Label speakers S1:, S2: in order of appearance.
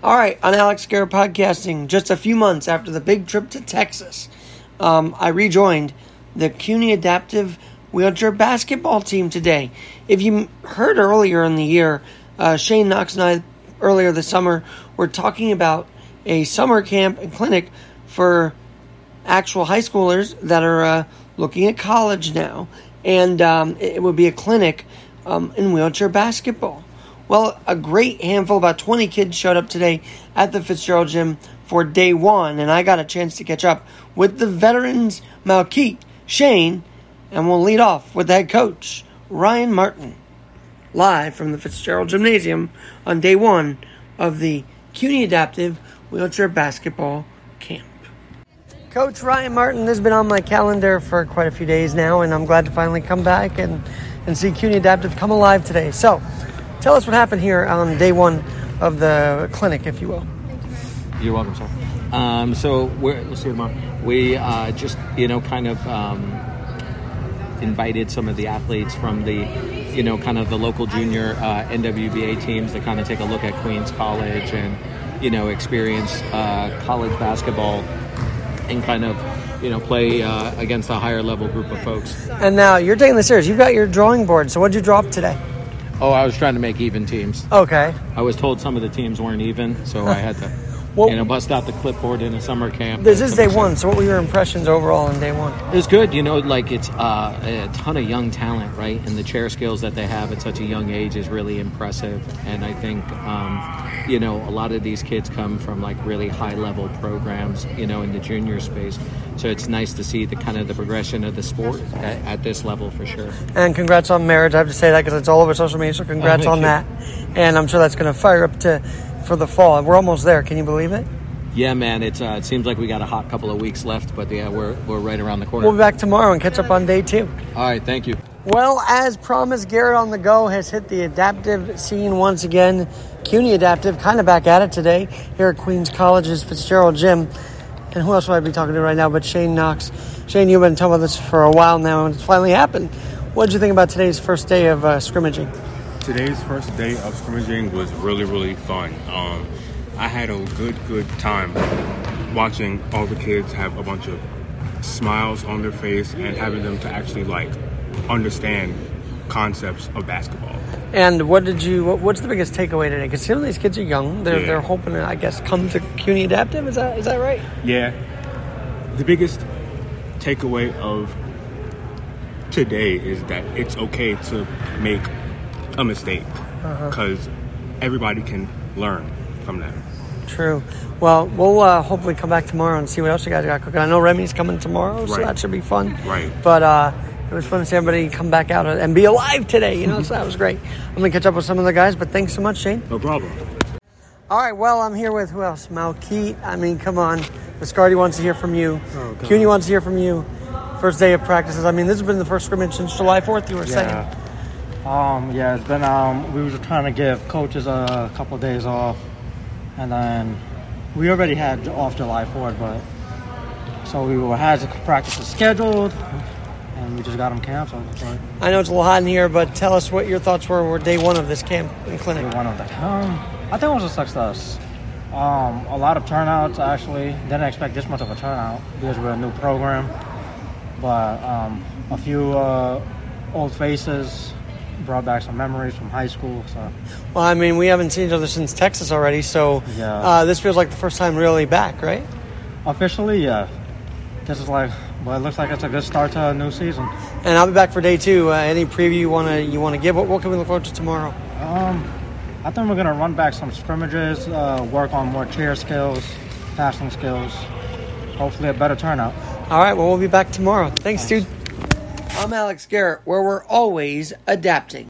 S1: All right, on Alex Garrett Podcasting, just a few months after the big trip to Texas, um, I rejoined the CUNY Adaptive Wheelchair Basketball team today. If you heard earlier in the year, uh, Shane Knox and I, earlier this summer, were talking about a summer camp and clinic for actual high schoolers that are uh, looking at college now. And um, it would be a clinic um, in wheelchair basketball. Well, a great handful, about 20 kids showed up today at the Fitzgerald Gym for day one, and I got a chance to catch up with the veterans Malkeet, Shane, and we'll lead off with the head coach, Ryan Martin, live from the Fitzgerald Gymnasium on day one of the CUNY Adaptive Wheelchair Basketball Camp. Coach Ryan Martin, this has been on my calendar for quite a few days now, and I'm glad to finally come back and, and see CUNY Adaptive come alive today. So, Tell us what happened here on day one of the clinic, if you will.
S2: You're welcome, sir. Um, so we're, let's see tomorrow. We uh, just, you know, kind of um, invited some of the athletes from the, you know, kind of the local junior uh, NWBA teams to kind of take a look at Queens College and, you know, experience uh, college basketball and kind of you know play uh, against a higher level group of folks.
S1: And now you're taking this serious. You've got your drawing board. So what did you draw up today?
S2: Oh, I was trying to make even teams.
S1: Okay.
S2: I was told some of the teams weren't even, so I had to,
S1: Well-
S2: you know, bust out the clipboard in a summer camp.
S1: This is day one. So what were your impressions overall on day one?
S2: It's good, you know, like it's uh, a ton of young talent, right? And the chair skills that they have at such a young age is really impressive. And I think, um, you know, a lot of these kids come from like really high level programs, you know, in the junior space. So it's nice to see the kind of the progression of the sport at, at this level for sure.
S1: And congrats on marriage. I have to say that because it's all over social media. So congrats
S2: thank
S1: on
S2: you.
S1: that. And I'm sure that's going to fire up to for the fall. We're almost there. Can you believe it?
S2: Yeah, man, it's uh, it seems like we got a hot couple of weeks left, but yeah, we're we're right around the corner.
S1: We'll be back tomorrow and catch up on day two.
S2: All right, thank you.
S1: Well, as promised, Garrett on the go has hit the adaptive scene once again. CUNY Adaptive, kind of back at it today here at Queens College's Fitzgerald Gym. And who else would I be talking to right now but Shane Knox? Shane, you've been talking about this for a while now, and it's finally happened. What did you think about today's first day of uh, scrimmaging?
S3: Today's first day of scrimmaging was really, really fun. Um, I had a good, good time watching all the kids have a bunch of smiles on their face and having them to actually like understand concepts of basketball.
S1: And what did you? What, what's the biggest takeaway today? Because some of these kids are young. They're
S3: Yeah.
S1: they're hoping to, I guess, come to CUNY Adaptive. Is that is that right?
S3: Yeah, the biggest takeaway of today is that it's okay to make a mistake because everybody can learn from that.
S1: True. Well, we'll uh, hopefully come back tomorrow and see what else you guys got cooking. I know Remy's coming tomorrow, so
S3: Right.
S1: that should be fun.
S3: Right.
S1: But uh, it was fun to see everybody come back out and be alive today. You know, so that was great. I'm gonna catch up with some of the guys, but thanks so much, Shane.
S3: No problem.
S1: All right. Well, I'm here with who else? Malkeet. I mean, come on. Viscardi wants to hear from you. CUNY wants to hear from you. First day of practices. I mean, this has been the first scrimmage since July 4th. You were saying.
S4: Um, yeah, it's been, um, we were trying to give coaches a couple of days off. And then we already had off July 4th, but so we were, had the practices scheduled and we just got them canceled. But
S1: I know it's a little hot in here, but tell us what your thoughts were. Were day one of this camp and clinic.
S4: Day one of that. Um, I think it was a success. Um, a lot of turnouts actually. Didn't expect this much of a turnout because we're a new program. But um, a few uh, old faces brought back some memories from high school. So
S1: Well, I mean, we haven't seen each other since Texas already, so
S4: Yeah.
S1: uh, this feels like the first time really back, right?
S4: officially, yeah. This is like, well, it looks like it's a good start to a new season.
S1: And I'll be back for day two. Uh, any preview you want to you want to give? What, what can we look forward to tomorrow?
S4: Um, I think we're gonna run back some scrimmages, uh, work on more chair skills, passing skills. Hopefully, a better turnout.
S1: All right. Well, we'll be back tomorrow. Thanks, dude. I'm Alex Garrett, where we're always adapting.